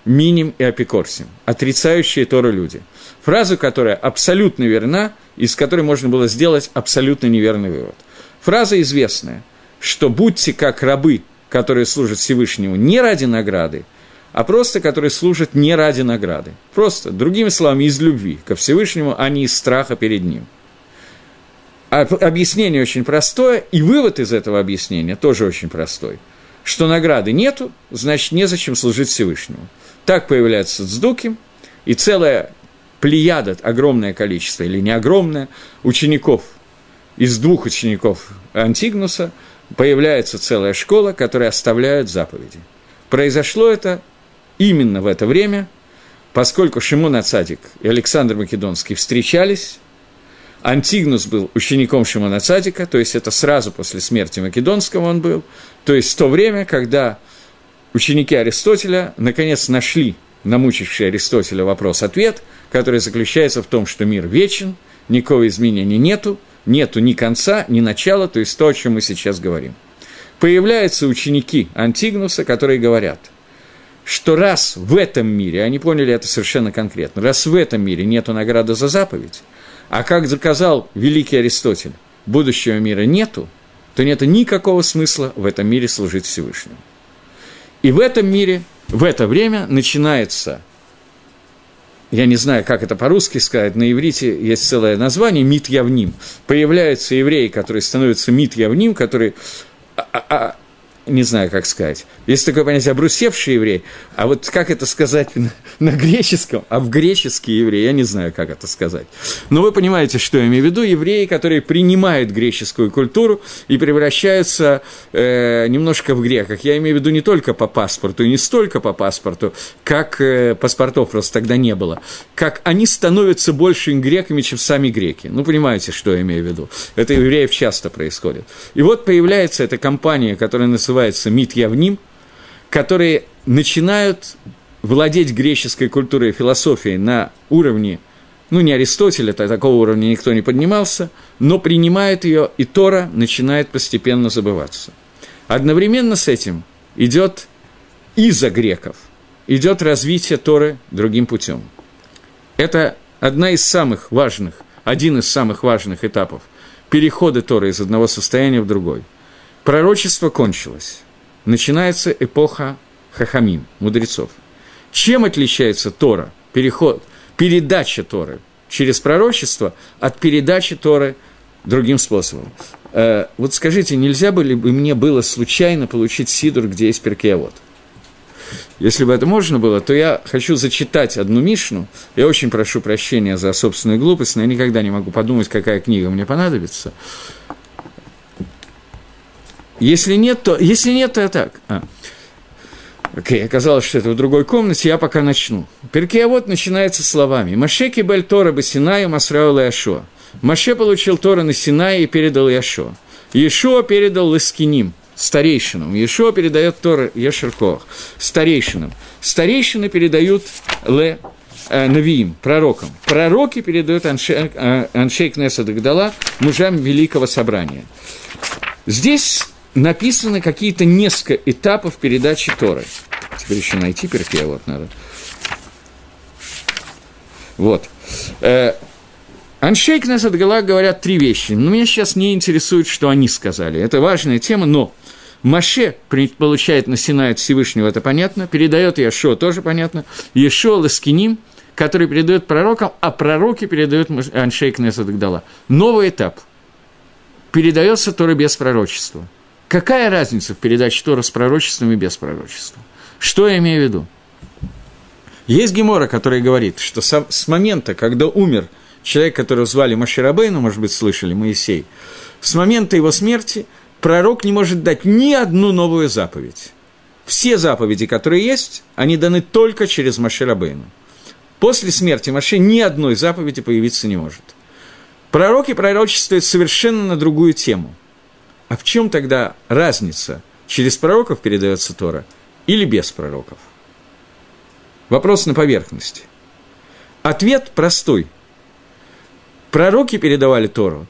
Миним и Апикорсим, отрицающие Тору люди. Фразу, которая абсолютно верна, из которой можно было сделать абсолютно неверный вывод. Фраза известная, что будьте как рабы, которые служат Всевышнему не ради награды, а просто которые служат не ради награды. Просто, другими словами, из любви ко Всевышнему, а не из страха перед Ним. А объяснение очень простое, и вывод из этого объяснения тоже очень простой. Что награды нету, значит, незачем служить Всевышнему. Так появляется Цдуким, и целая плеяда, огромное количество, или не огромное, учеников, из двух учеников Антигнуса, появляется целая школа, которая оставляет заповеди. Произошло это именно в это время, поскольку Шимон Ацадик и Александр Македонский встречались, Антигнус был учеником Шимона Цадика, то есть это сразу после смерти Македонского он был, то есть в то время, когда ученики Аристотеля наконец нашли намучивший Аристотеля вопрос-ответ, который заключается в том, что мир вечен, никакого изменения нету, нету ни конца, ни начала, то есть то, о чем мы сейчас говорим. Появляются ученики Антигнуса, которые говорят, что раз в этом мире, они поняли это совершенно конкретно, раз в этом мире нету награды за заповедь, а как заказал великий Аристотель, будущего мира нету, то нет никакого смысла в этом мире служить Всевышнему. И в этом мире, в это время начинается, я не знаю, как это по-русски сказать, на иврите есть целое название, мит явним. Появляются евреи, которые становятся мит явним, которые а, а, а не знаю, как сказать. Есть такое понятие «обрусевший еврей», а вот как это сказать на, на греческом, а в греческий еврей, я не знаю, как это сказать. Но вы понимаете, что я имею в виду, евреи, которые принимают греческую культуру и превращаются э, немножко в греках. Я имею в виду не только по паспорту, и не столько по паспорту, как э, паспортов просто тогда не было, как они становятся больше греками, чем сами греки. Ну, понимаете, что я имею в виду. Это евреев часто происходит. И вот появляется эта компания, которая называется называется Мит которые начинают владеть греческой культурой и философией на уровне, ну, не Аристотеля, такого уровня никто не поднимался, но принимает ее, и Тора начинает постепенно забываться. Одновременно с этим идет из-за греков, идет развитие Торы другим путем. Это одна из самых важных, один из самых важных этапов перехода Торы из одного состояния в другой – Пророчество кончилось. Начинается эпоха хахамим, мудрецов. Чем отличается Тора, переход, передача Торы через пророчество от передачи Торы другим способом? Э, вот скажите, нельзя бы ли бы мне было случайно получить сидур, где есть перкеавод? Если бы это можно было, то я хочу зачитать одну Мишну. Я очень прошу прощения за собственную глупость, но я никогда не могу подумать, какая книга мне понадобится. Если нет, то, если нет, то так. А. Окей, оказалось, что это в другой комнате, я пока начну. Перкия вот начинается словами. Машеки Бель Тора Басинаю Масрау Яшо. Маше получил Тора на Синае и передал Яшо. Иешуа передал Ласкиним, старейшинам. Ешо передает Тора Ешеркох старейшинам. Старейшины передают Ле э, Навиим, пророкам. Пророки передают Аншей, э, Дагдала, мужам Великого Собрания. Здесь написаны какие-то несколько этапов передачи Торы. Теперь еще найти перке, вот надо. Вот. Э, Аншейк Несет Галак говорят три вещи. Но меня сейчас не интересует, что они сказали. Это важная тема, но Маше получает на Синай от Всевышнего, это понятно. Передает Яшо, тоже понятно. Ешо Ласкиним, который передает пророкам, а пророки передают Аншейк Несет Гдала. Новый этап. Передается Тора без пророчества. Какая разница в передаче Тора с пророчеством и без пророчества? Что я имею в виду? Есть Гемора, который говорит, что с момента, когда умер человек, которого звали Маширабейну, может быть, слышали, Моисей, с момента его смерти пророк не может дать ни одну новую заповедь. Все заповеди, которые есть, они даны только через Маширабейну. После смерти Маше ни одной заповеди появиться не может. Пророки пророчествуют совершенно на другую тему. А в чем тогда разница? Через пророков передается Тора или без пророков? Вопрос на поверхности. Ответ простой. Пророки передавали Тору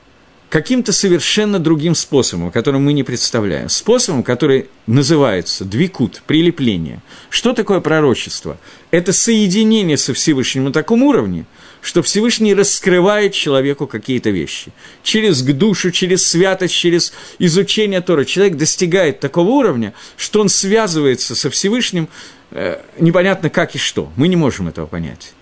каким-то совершенно другим способом, которым мы не представляем. Способом, который называется двикут, прилепление. Что такое пророчество? Это соединение со Всевышним на таком уровне, что Всевышний раскрывает человеку какие-то вещи. Через душу, через святость, через изучение Тора. Человек достигает такого уровня, что он связывается со Всевышним э, непонятно как и что. Мы не можем этого понять.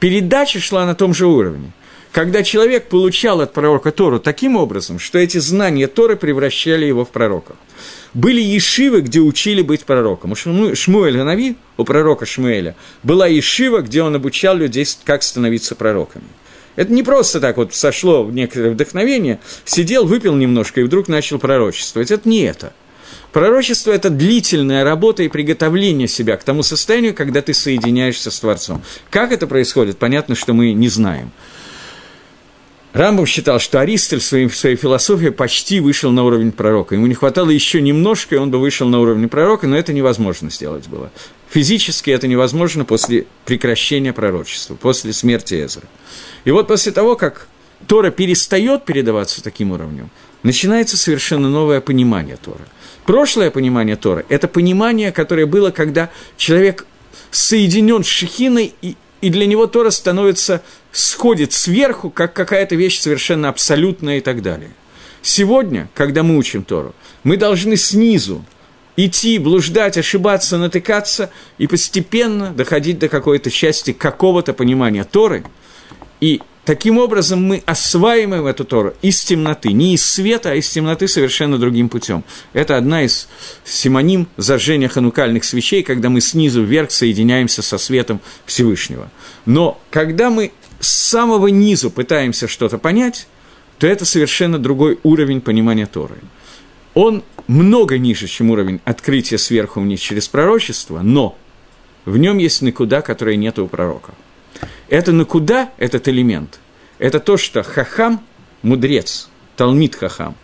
Передача шла на том же уровне – когда человек получал от пророка Тору таким образом, что эти знания Торы превращали его в пророка. Были ешивы, где учили быть пророком. У Шмуэля Нави, у пророка Шмуэля, была ешива, где он обучал людей, как становиться пророками. Это не просто так вот сошло в некоторое вдохновение, сидел, выпил немножко и вдруг начал пророчествовать. Это не это. Пророчество – это длительная работа и приготовление себя к тому состоянию, когда ты соединяешься с Творцом. Как это происходит, понятно, что мы не знаем. Рамбов считал, что Аристель в своей философии почти вышел на уровень пророка. Ему не хватало еще немножко, и он бы вышел на уровень пророка, но это невозможно сделать было. Физически это невозможно после прекращения пророчества, после смерти Эзра. И вот после того, как Тора перестает передаваться таким уровнем, начинается совершенно новое понимание Тора. Прошлое понимание Тора – это понимание, которое было, когда человек соединен с Шехиной и и для него Тора становится, сходит сверху, как какая-то вещь совершенно абсолютная и так далее. Сегодня, когда мы учим Тору, мы должны снизу идти, блуждать, ошибаться, натыкаться и постепенно доходить до какой-то части какого-то понимания Торы. И Таким образом, мы осваиваем эту Тору из темноты, не из света, а из темноты совершенно другим путем. Это одна из симоним зажжения ханукальных свечей, когда мы снизу вверх соединяемся со светом Всевышнего. Но когда мы с самого низу пытаемся что-то понять, то это совершенно другой уровень понимания Торы. Он много ниже, чем уровень открытия сверху вниз через пророчество, но в нем есть никуда, которой нет у пророка. Это на куда этот элемент? Это то, что хахам, мудрец, талмит хахам,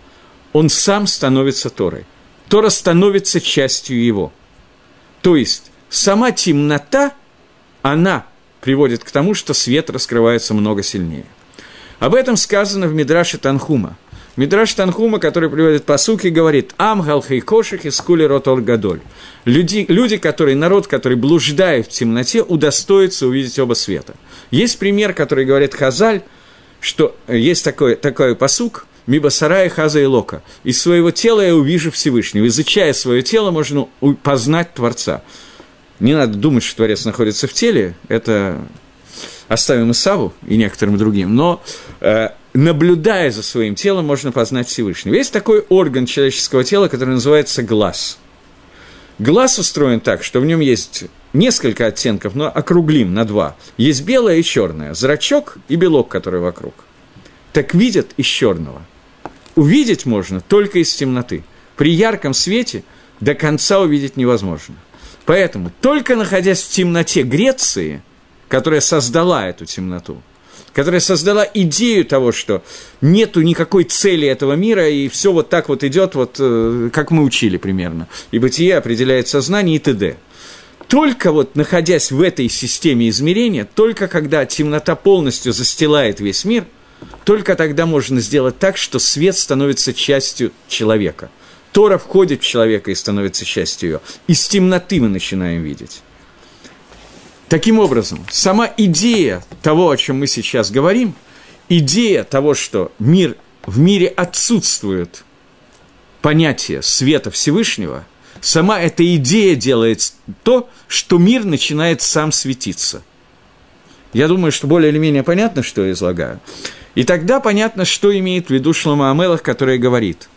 он сам становится Торой. Тора становится частью его. То есть сама темнота, она приводит к тому, что свет раскрывается много сильнее. Об этом сказано в Мидраше Танхума. Мидраш Танхума, который приводит по суке, говорит «Ам галхей кошек из кули ротор гадоль». Люди, люди, которые, народ, который блуждает в темноте, удостоится увидеть оба света. Есть пример, который говорит Хазаль, что есть такой, такой посук, Миба Сарая Хаза и Лока. Из своего тела я увижу Всевышнего. Изучая свое тело, можно познать Творца. Не надо думать, что Творец находится в теле. Это оставим Исаву и некоторым другим. Но э, наблюдая за своим телом, можно познать Всевышнего. Есть такой орган человеческого тела, который называется глаз. Глаз устроен так, что в нем есть несколько оттенков, но округлим на два. Есть белое и черное, зрачок и белок, который вокруг. Так видят из черного. Увидеть можно только из темноты. При ярком свете до конца увидеть невозможно. Поэтому, только находясь в темноте Греции, которая создала эту темноту, которая создала идею того, что нету никакой цели этого мира, и все вот так вот идет, вот, э, как мы учили примерно. И бытие определяет сознание и т.д. Только вот находясь в этой системе измерения, только когда темнота полностью застилает весь мир, только тогда можно сделать так, что свет становится частью человека. Тора входит в человека и становится частью ее. Из темноты мы начинаем видеть. Таким образом, сама идея того, о чем мы сейчас говорим, идея того, что мир, в мире отсутствует понятие света Всевышнего, сама эта идея делает то, что мир начинает сам светиться. Я думаю, что более или менее понятно, что я излагаю. И тогда понятно, что имеет в виду Шлома Амелах, который говорит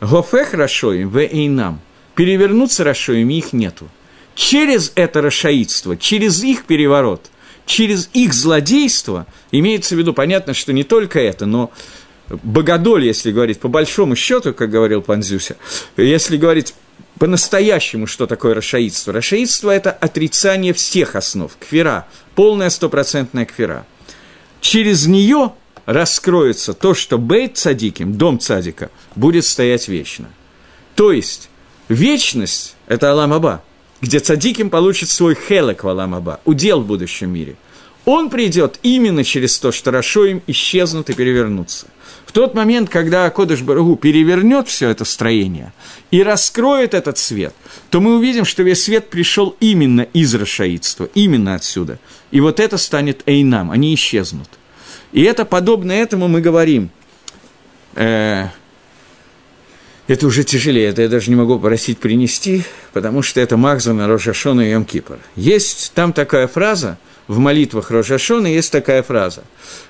«Гофех рашоим в эйнам» – перевернуться рашоим, их нету – через это расшаидство, через их переворот, через их злодейство, имеется в виду, понятно, что не только это, но богодоль, если говорить по большому счету, как говорил Панзюся, если говорить по-настоящему, что такое расшаидство. Расшаидство – это отрицание всех основ, кфера, полная стопроцентная кфера. Через нее раскроется то, что бейт цадиким, дом цадика, будет стоять вечно. То есть, вечность – это Алам Аба – где цадиким получит свой хелек в Аламаба, удел в будущем мире. Он придет именно через то, что Рашо им исчезнут и перевернутся. В тот момент, когда Кодыш Барагу перевернет все это строение и раскроет этот свет, то мы увидим, что весь свет пришел именно из рашаидства, именно отсюда. И вот это станет Эйнам, они исчезнут. И это подобно этому мы говорим. Э, это уже тяжелее, это я даже не могу просить принести, потому что это Махза на Рошашона и Йом-Кипр. Есть там такая фраза, в молитвах Рошашона есть такая фраза,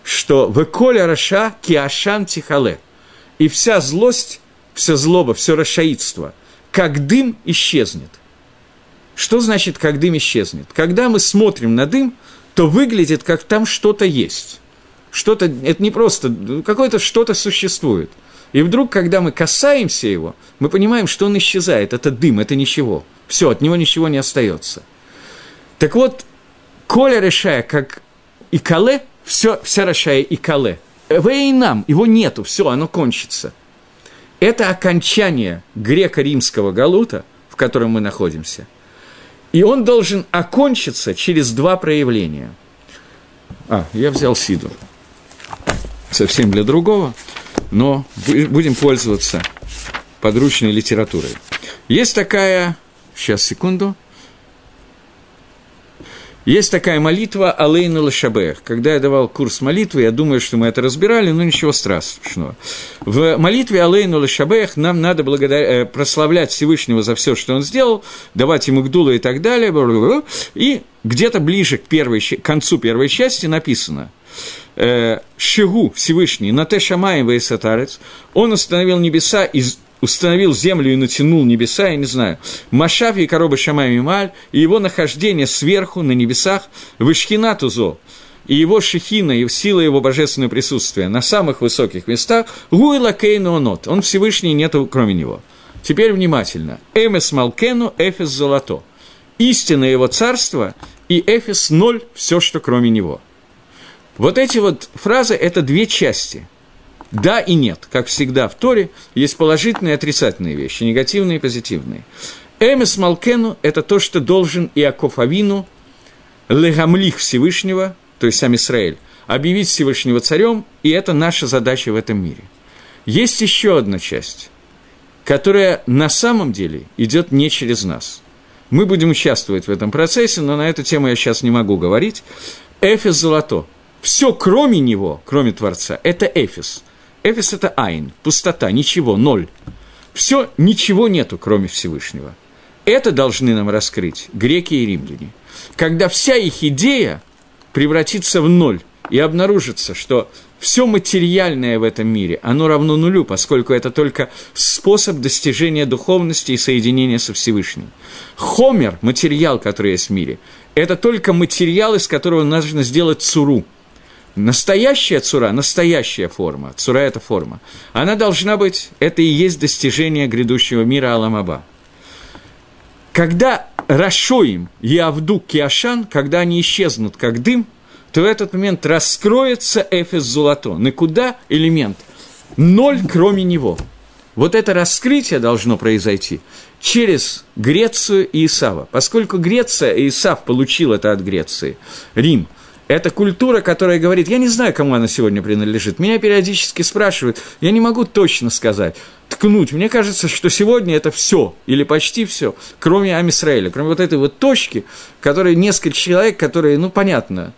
что «Вы коля раша киашан тихале» и вся злость, вся злоба, все расшаидство, как дым исчезнет. Что значит, как дым исчезнет? Когда мы смотрим на дым, то выглядит, как там что-то есть. Что-то, это не просто, какое-то что-то существует – и вдруг, когда мы касаемся его, мы понимаем, что он исчезает. Это дым, это ничего. Все, от него ничего не остается. Так вот, Коля решая, как и Кале, все, вся решая и Кале. нам его нету, все, оно кончится. Это окончание греко-римского галута, в котором мы находимся. И он должен окончиться через два проявления. А, я взял Сиду. Совсем для другого но будем пользоваться подручной литературой. Есть такая, сейчас, секунду, есть такая молитва Алейна Лашабех. Когда я давал курс молитвы, я думаю, что мы это разбирали, но ничего страшного. В молитве Алейна Лашабех нам надо благодаря, э, прославлять Всевышнего за все, что он сделал, давать ему гдулу и так далее. И где-то ближе к, первой, к концу первой части написано – Шигу Всевышний, на те Шамаем Вейсатарец, он установил небеса и установил землю и натянул небеса, я не знаю, Машав и короба Шамаем и Маль, и его нахождение сверху на небесах, Вышхина Тузо, и его шехина, и сила его божественного присутствия на самых высоких местах, Гуила Кейну Онот, он Всевышний, нету кроме него. Теперь внимательно. Эмес Малкену, Эфес Золото. Истина его царства и Эфес ноль, все, что кроме него – вот эти вот фразы – это две части. Да и нет. Как всегда в Торе есть положительные и отрицательные вещи, негативные и позитивные. Эмес Малкену – это то, что должен Иаков Авину, Легамлих Всевышнего, то есть сам Израиль, объявить Всевышнего царем, и это наша задача в этом мире. Есть еще одна часть, которая на самом деле идет не через нас. Мы будем участвовать в этом процессе, но на эту тему я сейчас не могу говорить. Эфес золото – все, кроме него, кроме Творца, это Эфис. Эфис – это Айн, пустота, ничего, ноль. Все, ничего нету, кроме Всевышнего. Это должны нам раскрыть греки и римляне. Когда вся их идея превратится в ноль и обнаружится, что все материальное в этом мире, оно равно нулю, поскольку это только способ достижения духовности и соединения со Всевышним. Хомер, материал, который есть в мире, это только материал, из которого нужно сделать цуру – Настоящая цура, настоящая форма, цура – это форма, она должна быть, это и есть достижение грядущего мира Аламаба. Когда Рашоим, Явду, Киашан, когда они исчезнут как дым, то в этот момент раскроется Эфес золото. На куда элемент? Ноль, кроме него. Вот это раскрытие должно произойти через Грецию и Исава. Поскольку Греция и Исав получил это от Греции, Рим – это культура, которая говорит, я не знаю, кому она сегодня принадлежит. Меня периодически спрашивают, я не могу точно сказать, ткнуть. Мне кажется, что сегодня это все, или почти все, кроме Амисраэля, кроме вот этой вот точки, которые несколько человек, которые, ну, понятно,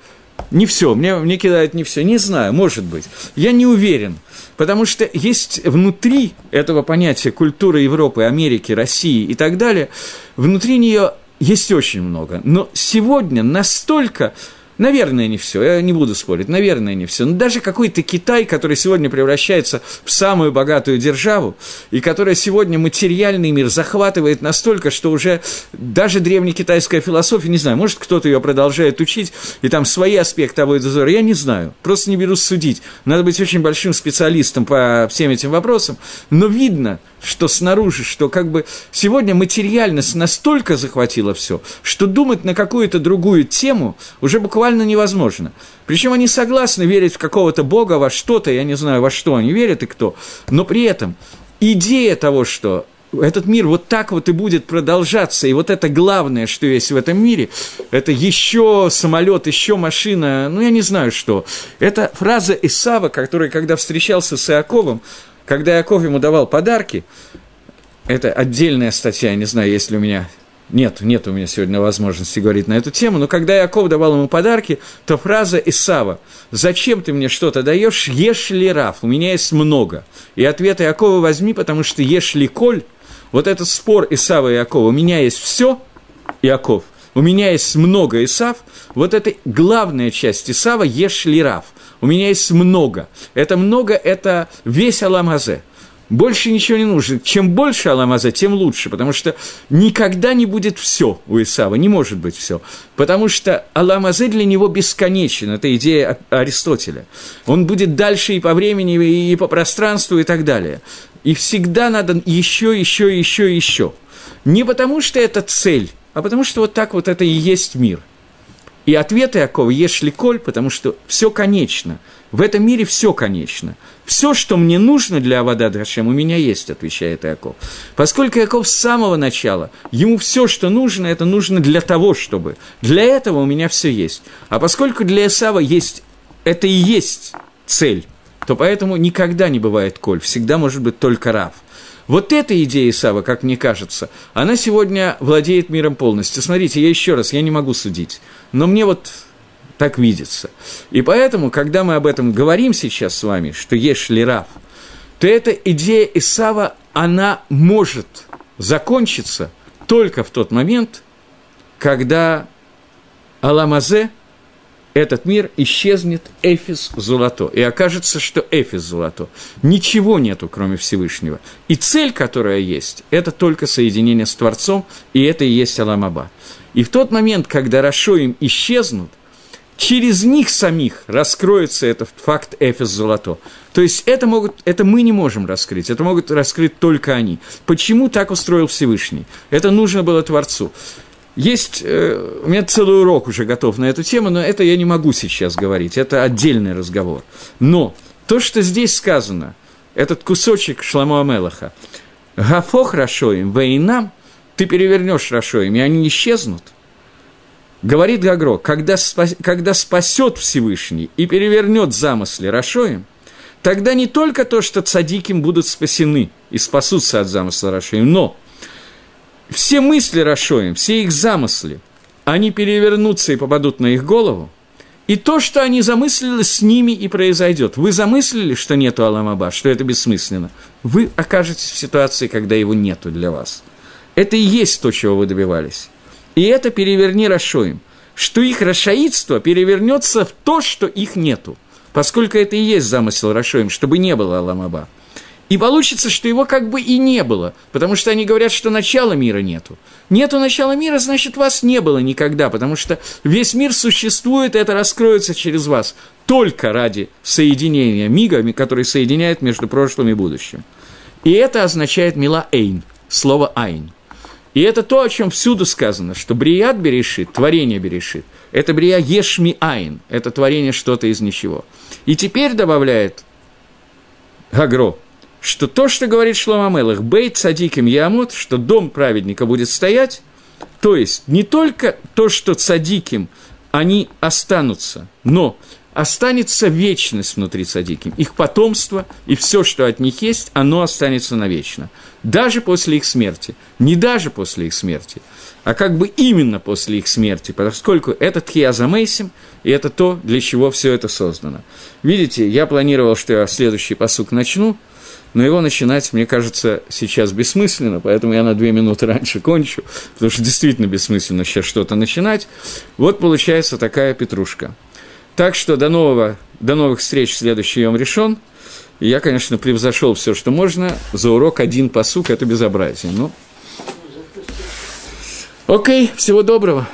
не все, мне, мне кидают не все, не знаю, может быть. Я не уверен, потому что есть внутри этого понятия культуры Европы, Америки, России и так далее, внутри нее есть очень много. Но сегодня настолько Наверное, не все, я не буду спорить, наверное, не все. Но даже какой-то Китай, который сегодня превращается в самую богатую державу, и которая сегодня материальный мир захватывает настолько, что уже даже древнекитайская философия, не знаю, может, кто-то ее продолжает учить, и там свои аспекты Авойдозора, я не знаю, просто не берусь судить. Надо быть очень большим специалистом по всем этим вопросам, но видно, что снаружи, что как бы сегодня материальность настолько захватила все, что думать на какую-то другую тему уже буквально невозможно. Причем они согласны верить в какого-то Бога, во что-то, я не знаю, во что они верят и кто, но при этом идея того, что этот мир вот так вот и будет продолжаться, и вот это главное, что есть в этом мире, это еще самолет, еще машина, ну я не знаю что. Это фраза Исава, который, когда встречался с Иаковом, когда Яков ему давал подарки, это отдельная статья, не знаю, есть ли у меня нет, нет у меня сегодня возможности говорить на эту тему, но когда Яков давал ему подарки, то фраза Исава «Зачем ты мне что-то даешь? Ешь ли раф? У меня есть много». И ответ Якова возьми, потому что ешь ли коль, вот этот спор Исава и Якова, у меня есть все, Яков, у меня есть много Исав, вот это главная часть Исава ешь ли раф – у меня есть много. Это много, это весь Аламазе. Больше ничего не нужно. Чем больше Аламаза, тем лучше, потому что никогда не будет все у Исава, не может быть все. Потому что Аламазе для него бесконечен, это идея Аристотеля. Он будет дальше и по времени, и по пространству, и так далее. И всегда надо еще, еще, еще, еще. Не потому что это цель, а потому что вот так вот это и есть мир – и ответ Иакова «Ешь ли коль», потому что все конечно. В этом мире все конечно. Все, что мне нужно для Авада Драшем, у меня есть, отвечает Иаков. Поскольку Иаков с самого начала, ему все, что нужно, это нужно для того, чтобы. Для этого у меня все есть. А поскольку для Исава есть, это и есть цель, то поэтому никогда не бывает коль, всегда может быть только рав – вот эта идея Исава, как мне кажется, она сегодня владеет миром полностью. Смотрите, я еще раз, я не могу судить, но мне вот так видится. И поэтому, когда мы об этом говорим сейчас с вами, что есть шлирав, то эта идея Исава, она может закончиться только в тот момент, когда Аламазе – этот мир исчезнет Эфис золото. И окажется, что Эфис золото. Ничего нету, кроме Всевышнего. И цель, которая есть, это только соединение с Творцом, и это и есть Аламаба. И в тот момент, когда Рашоим исчезнут, через них самих раскроется этот факт Эфис золото. То есть это, могут, это мы не можем раскрыть, это могут раскрыть только они. Почему так устроил Всевышний? Это нужно было Творцу. Есть, э, у меня целый урок уже готов на эту тему, но это я не могу сейчас говорить, это отдельный разговор. Но то, что здесь сказано, этот кусочек Шламу Амелаха, Гафох Рашоим, Вейнам, ты перевернешь Рашоим, и они исчезнут. Говорит Гагро, когда, спас, когда спасет Всевышний и перевернет замысли Рашоим, тогда не только то, что цадиким будут спасены и спасутся от замысла Рашоим, но все мысли Рашоим, все их замыслы, они перевернутся и попадут на их голову, и то, что они замыслили, с ними и произойдет. Вы замыслили, что нету Аламаба, что это бессмысленно. Вы окажетесь в ситуации, когда его нету для вас. Это и есть то, чего вы добивались. И это переверни Рашоим, что их рашаидство перевернется в то, что их нету. Поскольку это и есть замысел Рашоим, чтобы не было Аламаба. И получится, что его как бы и не было, потому что они говорят, что начала мира нету. Нету начала мира, значит, вас не было никогда, потому что весь мир существует, и это раскроется через вас только ради соединения мига, который соединяет между прошлым и будущим. И это означает мила эйн, слово айн. И это то, о чем всюду сказано, что Брият Берешит, творение Берешит, это Брия Ешми Айн, это творение что-то из ничего. И теперь добавляет Гагро, что то, что говорит Шлома Мелах, Бейт Садиким Ямут, что дом праведника будет стоять, то есть не только то, что Садиким, они останутся, но останется вечность внутри Садиким. Их потомство и все, что от них есть, оно останется навечно. Даже после их смерти. Не даже после их смерти, а как бы именно после их смерти, поскольку это Тхиаза Мейсим, и это то, для чего все это создано. Видите, я планировал, что я следующий посук начну, но его начинать, мне кажется, сейчас бессмысленно, поэтому я на две минуты раньше кончу, потому что действительно бессмысленно сейчас что-то начинать. Вот получается такая петрушка. Так что до, нового, до новых встреч следующий Йом решен. Я, конечно, превзошел все, что можно. За урок один посук – это безобразие. Ну, окей, всего доброго.